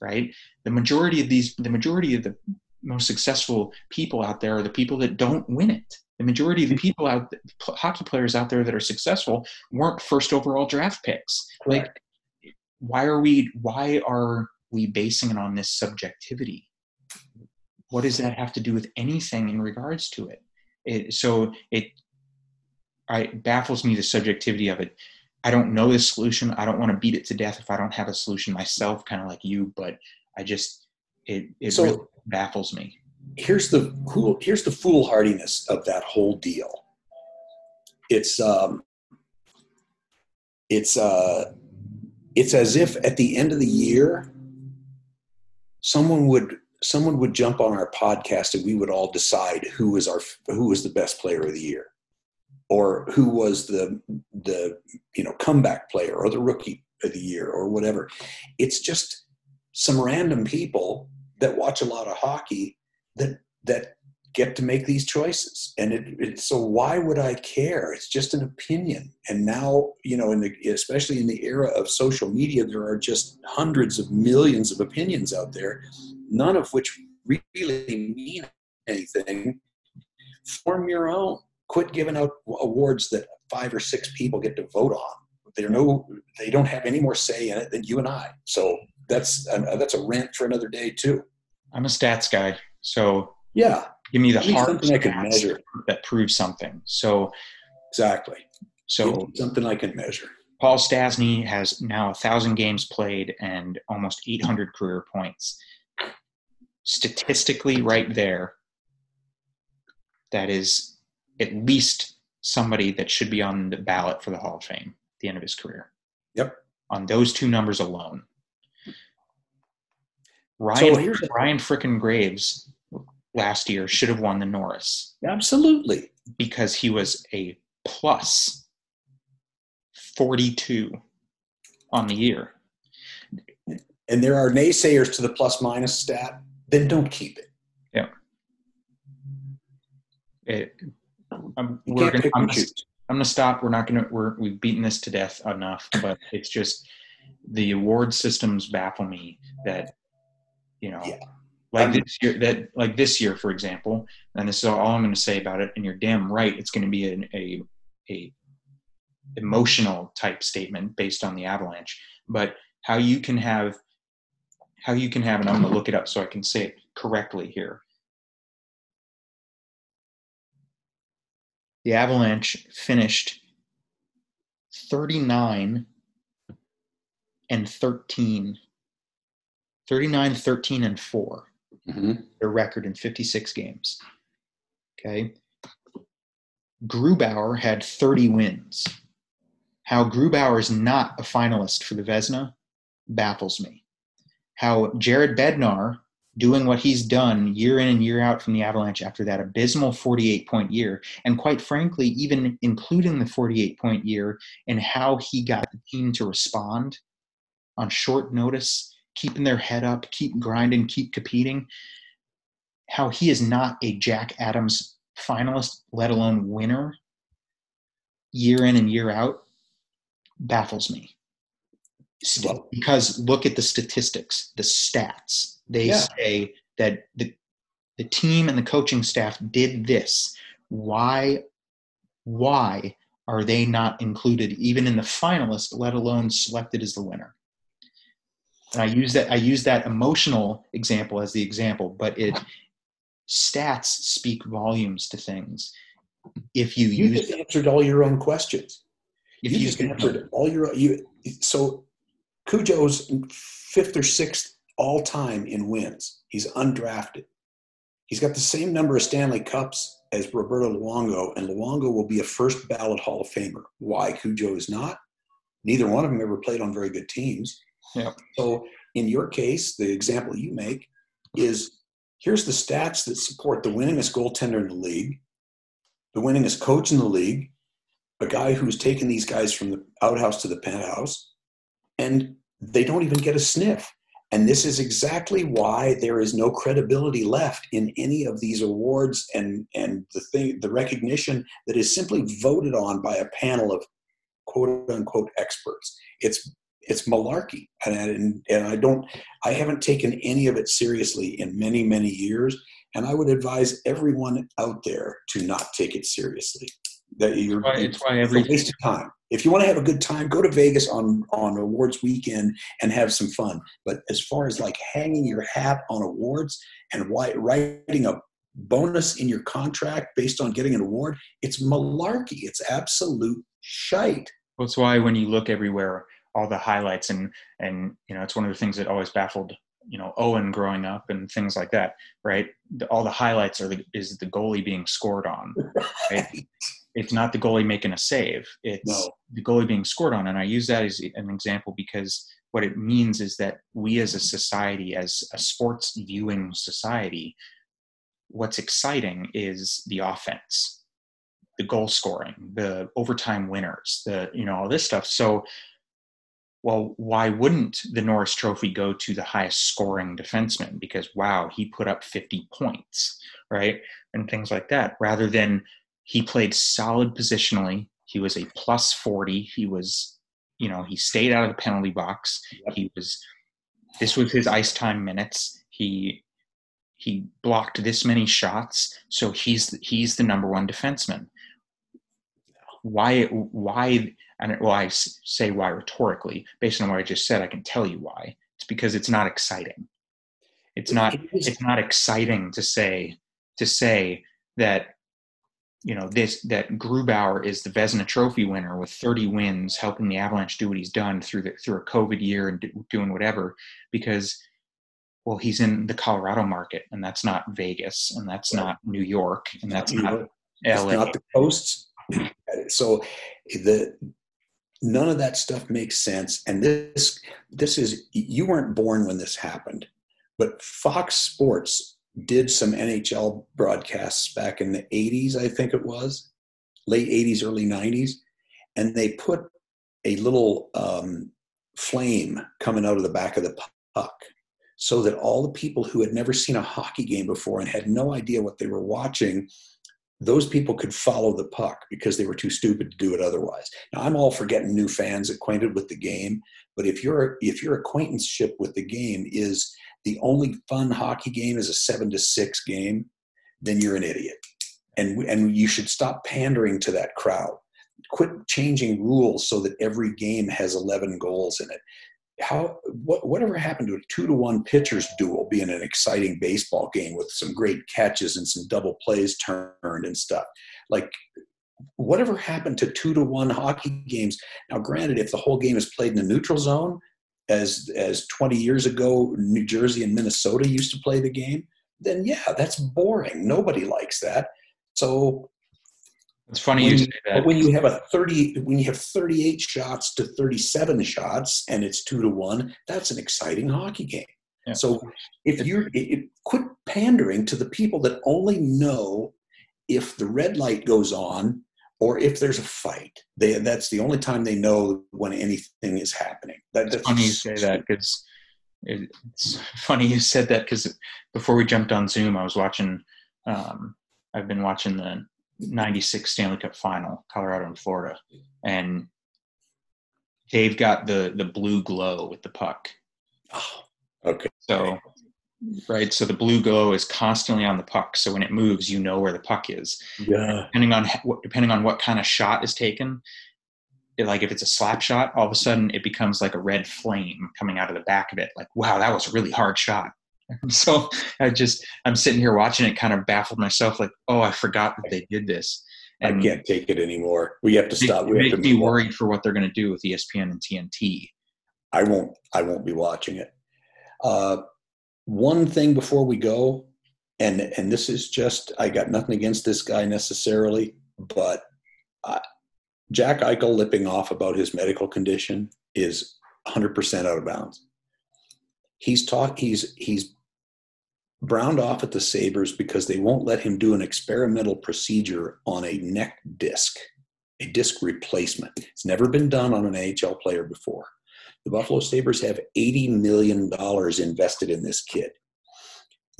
Right? The majority of these, the majority of the most successful people out there are the people that don't win it. The majority of the mm-hmm. people out, hockey players out there that are successful weren't first overall draft picks. Correct. Like, why are we? Why are we basing it on this subjectivity? What does that have to do with anything in regards to it? it so it, I, baffles me the subjectivity of it. I don't know the solution. I don't want to beat it to death if I don't have a solution myself, kind of like you. But I just it it so, really baffles me. Here's the cool. here's the foolhardiness of that whole deal. It's um, it's uh, it's as if at the end of the year, someone would someone would jump on our podcast and we would all decide who is our who is the best player of the year or who was the the you know comeback player or the rookie of the year or whatever. It's just some random people that watch a lot of hockey that that get to make these choices. And it, it, so why would i care? It's just an opinion. And now you know in the especially in the era of social media there are just hundreds of millions of opinions out there none of which really mean anything. Form your own quit giving out awards that five or six people get to vote on. They're no, they don't have any more say in it than you and I. So that's uh, that's a rant for another day too. I'm a stats guy, so yeah, give me the hard something I can measure that proves something. So exactly. So something I can measure. Paul Stastny has now a thousand games played and almost 800 career points. Statistically, right there, that is at least somebody that should be on the ballot for the Hall of Fame at the end of his career. Yep. On those two numbers alone. Ryan so Ryan frickin' Graves last year should have won the Norris. Absolutely. Because he was a plus 42 on the year. And there are naysayers to the plus minus stat, then don't keep it. Yeah. It, I'm, we're gonna, I'm, gonna, I'm gonna stop. We're not gonna. We're we've beaten this to death enough. But it's just the award systems baffle me. That you know, yeah. like this year. That like this year, for example. And this is all I'm going to say about it. And you're damn right. It's going to be an, a a emotional type statement based on the avalanche. But how you can have how you can have, and I'm going to look it up so I can say it correctly here. The Avalanche finished 39 and 13. 39, 13, and 4. Mm-hmm. Their record in 56 games. Okay. Grubauer had 30 wins. How Grubauer is not a finalist for the Vezina baffles me. How Jared Bednar doing what he's done year in and year out from the Avalanche after that abysmal 48 point year, and quite frankly, even including the 48 point year and how he got the team to respond on short notice, keeping their head up, keep grinding, keep competing, how he is not a Jack Adams finalist, let alone winner, year in and year out, baffles me. Because look at the statistics, the stats they yeah. say that the the team and the coaching staff did this. Why why are they not included even in the finalist, let alone selected as the winner? And I use that I use that emotional example as the example, but it stats speak volumes to things. If you, you use just answered all your own questions. If you, you just answered all your you so Cujo's fifth or sixth all time in wins. He's undrafted. He's got the same number of Stanley Cups as Roberto Luongo, and Luongo will be a first ballot Hall of Famer. Why Cujo is not? Neither one of them ever played on very good teams. Yeah. So in your case, the example you make is here's the stats that support the winningest goaltender in the league, the winningest coach in the league, a guy who's taken these guys from the outhouse to the penthouse, and they don't even get a sniff. And this is exactly why there is no credibility left in any of these awards and, and the thing, the recognition that is simply voted on by a panel of quote unquote experts. It's it's malarkey, and, and, and I don't, I haven't taken any of it seriously in many many years, and I would advise everyone out there to not take it seriously. That you're, it's why, it's why every waste of time if you want to have a good time, go to Vegas on on awards weekend and have some fun. But as far as like hanging your hat on awards and writing a bonus in your contract based on getting an award, it's malarkey. It's absolute shite. Well, that's why when you look everywhere, all the highlights and and you know it's one of the things that always baffled you know Owen growing up and things like that, right? All the highlights are the, is the goalie being scored on. Right? it's not the goalie making a save it's no. the goalie being scored on. And i use that as an example because what it means is that we as a society as a sports viewing society what's exciting is the offense the goal scoring the overtime winners the you know all this stuff. So well why wouldn't the norris trophy go to the highest scoring defenseman? Because wow he put up 50 points right? And things like that rather than he played solid positionally. He was a plus 40. He was, you know, he stayed out of the penalty box. Yep. He was, this was his ice time minutes. He, he blocked this many shots. So he's, he's the number one defenseman. Why, why, and well, I say why rhetorically, based on what I just said, I can tell you why. It's because it's not exciting. It's not, it's not exciting to say, to say that you know this that Grubauer is the Vezina Trophy winner with 30 wins, helping the Avalanche do what he's done through the through a COVID year and do, doing whatever, because well, he's in the Colorado market, and that's not Vegas, and that's not New York, and that's not LA. Not the coasts. So the none of that stuff makes sense. And this this is you weren't born when this happened, but Fox Sports did some NHL broadcasts back in the 80s, I think it was, late 80s, early 90s, and they put a little um, flame coming out of the back of the puck so that all the people who had never seen a hockey game before and had no idea what they were watching those people could follow the puck because they were too stupid to do it otherwise. Now I'm all for getting new fans acquainted with the game, but if your if your acquaintanceship with the game is the only fun hockey game is a seven to six game, then you're an idiot, and and you should stop pandering to that crowd. Quit changing rules so that every game has 11 goals in it. How what, whatever happened to a two to one pitchers duel being an exciting baseball game with some great catches and some double plays turned and stuff? Like whatever happened to two to one hockey games? Now granted if the whole game is played in a neutral zone as as 20 years ago new jersey and minnesota used to play the game then yeah that's boring nobody likes that so it's funny when, you say that. when you have a 30, when you have 38 shots to 37 shots and it's two to one, that's an exciting hockey game. Yeah. So if you're, it, quit pandering to the people that only know if the red light goes on or if there's a fight. They, that's the only time they know when anything is happening. That, it's funny you say that because it's funny you said that because before we jumped on Zoom, I was watching. Um, I've been watching the 96 Stanley Cup final, Colorado and Florida. And Dave got the the blue glow with the puck. Oh, okay. So right, so the blue glow is constantly on the puck. So when it moves, you know where the puck is. Yeah. Depending on depending on what kind of shot is taken, it, like if it's a slap shot, all of a sudden it becomes like a red flame coming out of the back of it. Like, wow, that was a really hard shot. so I just I'm sitting here watching it, kind of baffled myself, like, oh, I forgot that they did this. And I can't take it anymore. We have to stop. We It makes me worried for what they're going to do with ESPN and TNT. I won't. I won't be watching it. Uh, one thing before we go, and and this is just I got nothing against this guy necessarily, but Jack Eichel lipping off about his medical condition is 100% out of bounds. He's talk. He's he's browned off at the Sabres because they won't let him do an experimental procedure on a neck disc, a disc replacement. It's never been done on an AHL player before. The Buffalo Sabres have $80 million invested in this kid.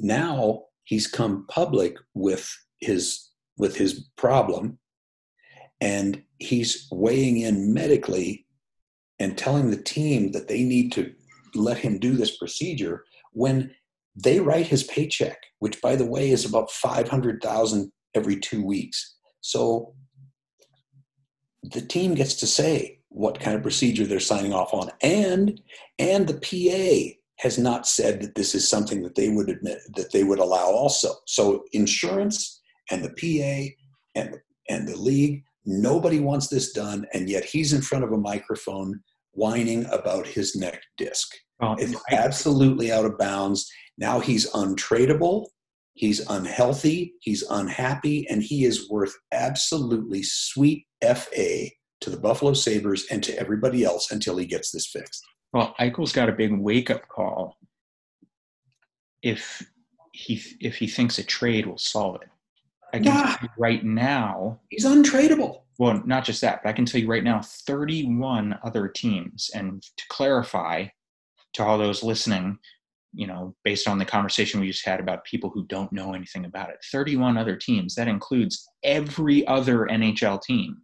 Now he's come public with his with his problem and he's weighing in medically and telling the team that they need to let him do this procedure when they write his paycheck, which by the way is about 500,000 every 2 weeks. So the team gets to say what kind of procedure they're signing off on and and the PA has not said that this is something that they would admit that they would allow also. So insurance and the PA and and the league nobody wants this done and yet he's in front of a microphone whining about his neck disc. Well, it's absolutely out of bounds. Now he's untradeable, he's unhealthy, he's unhappy, and he is worth absolutely sweet FA to the Buffalo Sabres and to everybody else until he gets this fixed. Well, Eichel's got a big wake up call if he if he thinks a trade will solve it. I can tell you right now he's untradeable. Well, not just that, but I can tell you right now 31 other teams. And to clarify to all those listening, you know, based on the conversation we just had about people who don't know anything about it. 31 other teams, that includes every other NHL team.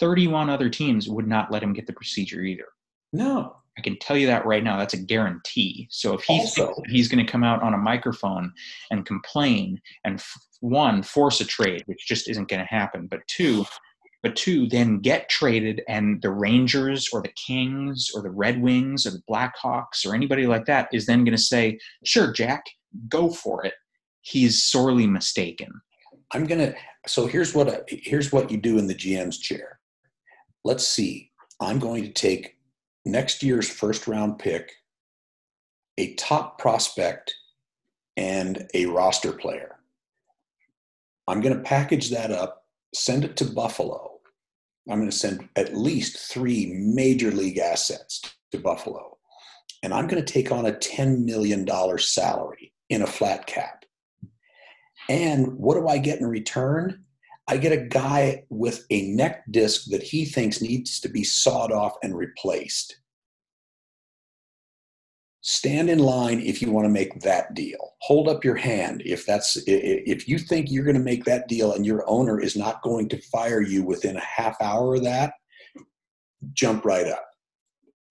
31 other teams would not let him get the procedure either. No. I can tell you that right now. That's a guarantee. So if he's he's going to come out on a microphone and complain and f- one force a trade, which just isn't going to happen, but two but two, then get traded, and the Rangers or the Kings or the Red Wings or the Blackhawks or anybody like that is then going to say, "Sure, Jack, go for it." He's sorely mistaken. I'm gonna. So here's what I, here's what you do in the GM's chair. Let's see. I'm going to take next year's first round pick a top prospect and a roster player. I'm going to package that up, send it to Buffalo. I'm going to send at least three major league assets to Buffalo. And I'm going to take on a $10 million salary in a flat cap. And what do I get in return? I get a guy with a neck disc that he thinks needs to be sawed off and replaced. Stand in line if you want to make that deal. Hold up your hand if that's if you think you're going to make that deal and your owner is not going to fire you within a half hour of that jump right up.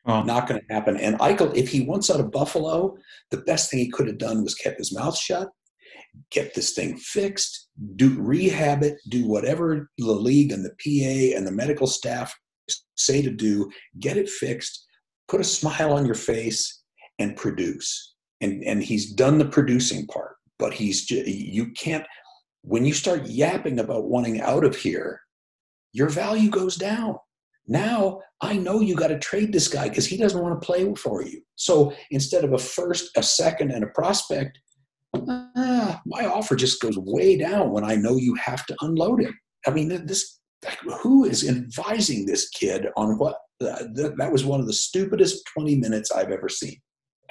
Not going to happen. And eichel if he wants out of buffalo the best thing he could have done was kept his mouth shut get this thing fixed do rehab it do whatever the league and the pa and the medical staff say to do get it fixed put a smile on your face and produce. And, and he's done the producing part, but he's you can't, when you start yapping about wanting out of here, your value goes down. Now I know you got to trade this guy because he doesn't want to play for you. So instead of a first, a second, and a prospect, ah, my offer just goes way down when I know you have to unload him. I mean, this who is advising this kid on what? Uh, that was one of the stupidest 20 minutes I've ever seen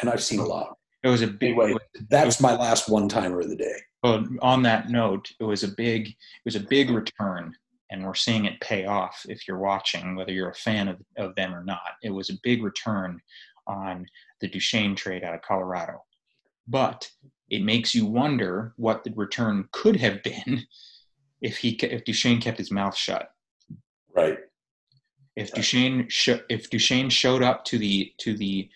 and I've seen a lot. It was a big. Anyway, that's my last one timer of the day. Well, on that note, it was a big, it was a big return, and we're seeing it pay off. If you're watching, whether you're a fan of, of them or not, it was a big return on the Duchene trade out of Colorado. But it makes you wonder what the return could have been if he if Duchene kept his mouth shut. Right. If Duchene sh- if Duchene showed up to the to the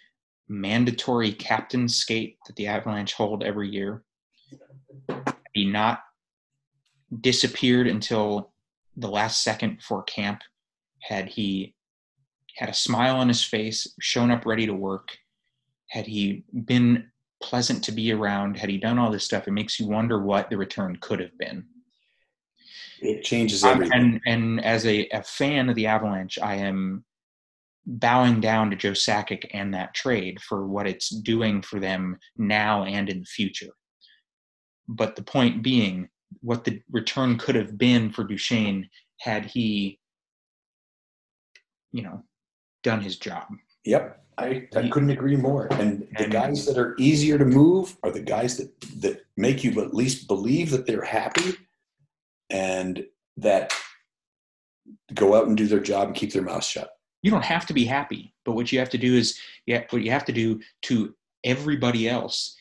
mandatory captain skate that the Avalanche hold every year. He not disappeared until the last second before camp. Had he had a smile on his face, shown up ready to work, had he been pleasant to be around, had he done all this stuff, it makes you wonder what the return could have been. It changes everything. Um, and and as a, a fan of the Avalanche, I am bowing down to Joe Sakic and that trade for what it's doing for them now and in the future. But the point being, what the return could have been for Duchene had he, you know, done his job. Yep. I, I couldn't agree more. And the guys that are easier to move are the guys that, that make you at least believe that they're happy and that go out and do their job and keep their mouth shut you don't have to be happy but what you have to do is yeah what you have to do to everybody else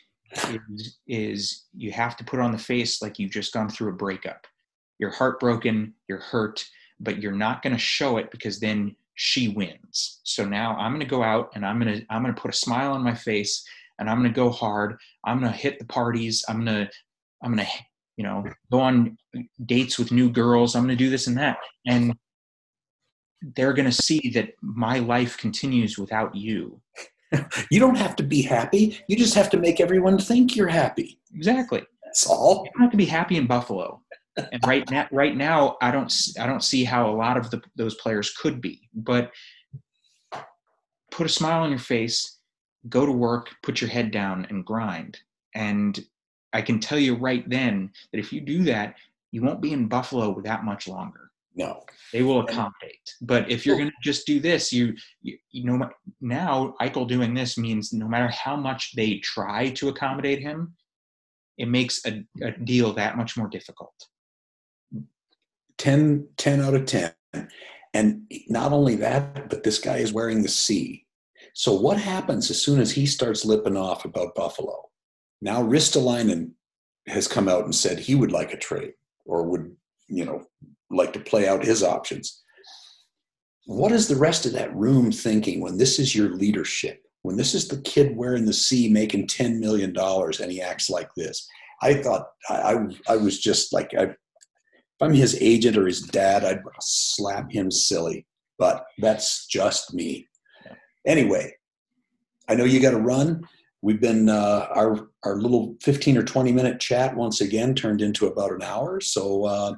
is, is you have to put on the face like you've just gone through a breakup you're heartbroken you're hurt but you're not going to show it because then she wins so now i'm going to go out and i'm going to i'm going to put a smile on my face and i'm going to go hard i'm going to hit the parties i'm going to i'm going to you know go on dates with new girls i'm going to do this and that and they're going to see that my life continues without you. you don't have to be happy. You just have to make everyone think you're happy. Exactly. That's all. You don't have to be happy in Buffalo. And right now, right now, I don't, I don't see how a lot of the, those players could be. But put a smile on your face, go to work, put your head down, and grind. And I can tell you right then that if you do that, you won't be in Buffalo that much longer. No, they will accommodate. But if you're going to just do this, you, you, you know, now Eichel doing this means no matter how much they try to accommodate him, it makes a, a deal that much more difficult. 10, 10 out of 10. And not only that, but this guy is wearing the C. So what happens as soon as he starts lipping off about Buffalo? Now Ristolainen has come out and said he would like a trade or would, you know, like to play out his options. What is the rest of that room thinking when this is your leadership? When this is the kid wearing the C making $10 million and he acts like this? I thought, I, I, I was just like, I, if I'm his agent or his dad, I'd slap him silly. But that's just me. Anyway, I know you got to run. We've been uh, our our little 15 or 20 minute chat once again turned into about an hour. So uh,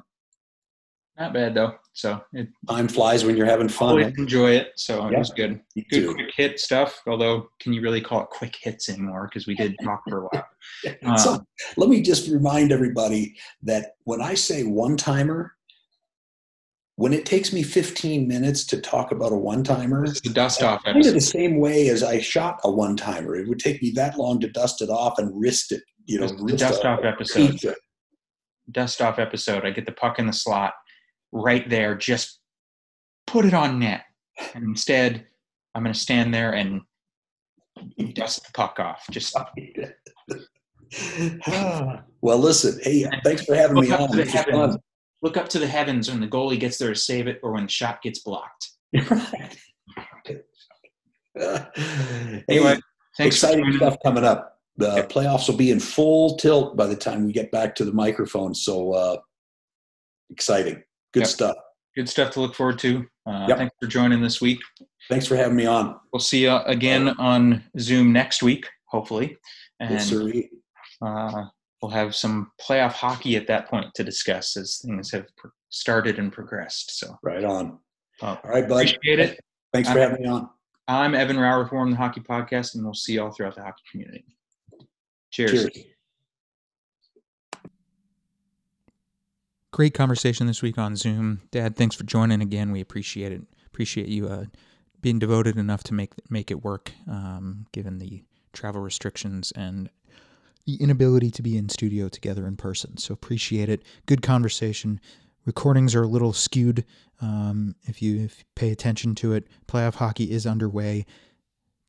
not bad though. So it, time flies when you're having fun. Always enjoy it. So it was good. Good too. quick hit stuff. Although, can you really call it quick hits anymore? Because we did talk for a while. so Um, let me just remind everybody that when I say one timer, when it takes me 15 minutes to talk about a one timer, the dust off kind of the same way as I shot a one timer. It would take me that long to dust it off and wrist it. You know, the dust off episode. pizza. Dust off episode. I get the puck in the slot right there. Just put it on net. And instead, I'm going to stand there and dust the puck off. Just well, listen. Hey, thanks for having me look up on. to the This was heavens. fun. Look up to the heavens when the goalie gets there to save it, or when the shot gets blocked. Right. Anyway, thanks exciting stuff coming up. The Yep. playoffs will be in full tilt by the time we get back to the microphone. So uh, exciting. Good Yep. stuff. Good stuff to look forward to. Uh, Yep. Thanks for joining this week. Thanks for having me on. We'll see you again on Zoom next week, hopefully. And Yes, sir. Uh, we'll have some playoff hockey at that point to discuss as things have pr- started and progressed. So Right on. uh, All right, bud. appreciate it. Thanks for having me on. I'm Evan Rauer with War Room Hockey Podcast, and we'll see you all throughout the hockey community. Cheers. Cheers. Great conversation this week on Zoom. Dad, thanks for joining again. We appreciate it. Appreciate you uh, being devoted enough to make make it work, um, given the travel restrictions and the inability to be in studio together in person. So appreciate it. Good conversation. Recordings are a little skewed. Um, if you if you pay attention to it, playoff hockey is underway.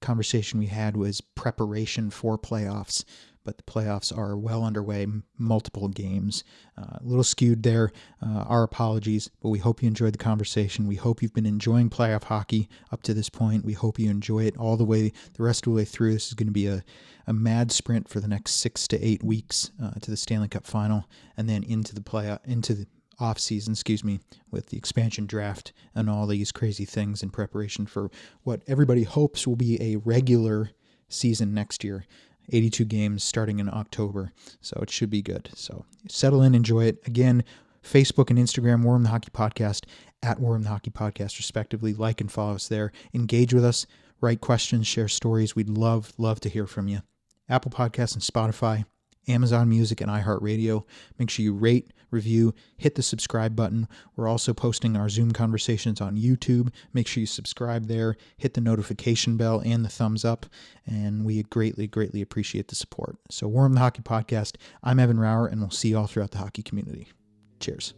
Conversation we had was preparation for playoffs, but the playoffs are well underway. Multiple games, uh, a little skewed there. Uh, our apologies, but we hope you enjoyed the conversation. We hope you've been enjoying playoff hockey up to this point. We hope you enjoy it all the way, the rest of the way through. This is going to be a, a mad sprint for the next six to eight weeks uh, to the Stanley Cup final, and then into the play into the off season, excuse me, with the expansion draft and all these crazy things in preparation for what everybody hopes will be a regular season next year. 82 games starting in October. So it should be good. So settle in, enjoy it. Again, Facebook and Instagram, War Room Hockey Podcast, at War Room Hockey Podcast, respectively. Like and follow us there. Engage with us, write questions, share stories. We'd love, love to hear from you. Apple Podcasts and Spotify, Amazon Music, and iHeartRadio. Make sure you rate, review, hit the subscribe button. We're also posting our Zoom conversations on YouTube. Make sure you subscribe there, hit the notification bell and the thumbs up, and we greatly, greatly appreciate the support. So, War Room Hockey Podcast, I'm Evan Rauer, and we'll see you all throughout the hockey community. Cheers.